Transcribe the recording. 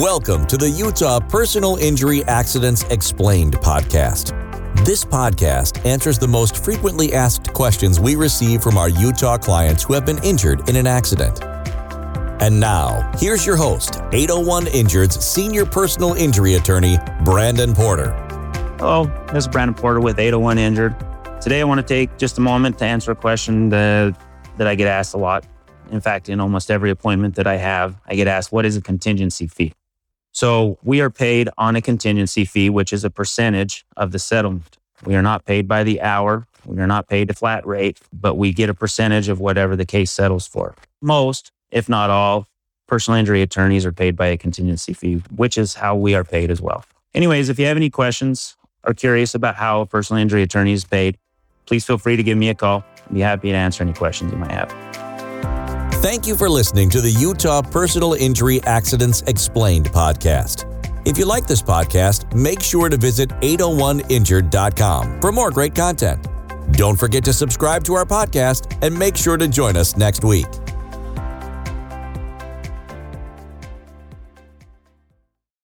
Welcome to the Utah Personal Injury Accidents Explained podcast. This podcast answers the most frequently asked questions we receive from our Utah clients who have been injured in an accident. And now, here's your host, 801 Injured's senior personal injury attorney, Brandon Porter. Hello, this is Brandon Porter with 801 Injured. Today, I want to take just a moment to answer a question that, that I get asked a lot in fact, in almost every appointment that I have, I get asked, what is a contingency fee? So we are paid on a contingency fee, which is a percentage of the settlement. We are not paid by the hour. We are not paid a flat rate, but we get a percentage of whatever the case settles for. Most, if not all, personal injury attorneys are paid by a contingency fee, which is how we are paid as well. Anyways, if you have any questions or curious about how a personal injury attorney is paid, please feel free to give me a call. I'd be happy to answer any questions you might have. Thank you for listening to the Utah Personal Injury Accidents Explained podcast. If you like this podcast, make sure to visit 801injured.com for more great content. Don't forget to subscribe to our podcast and make sure to join us next week.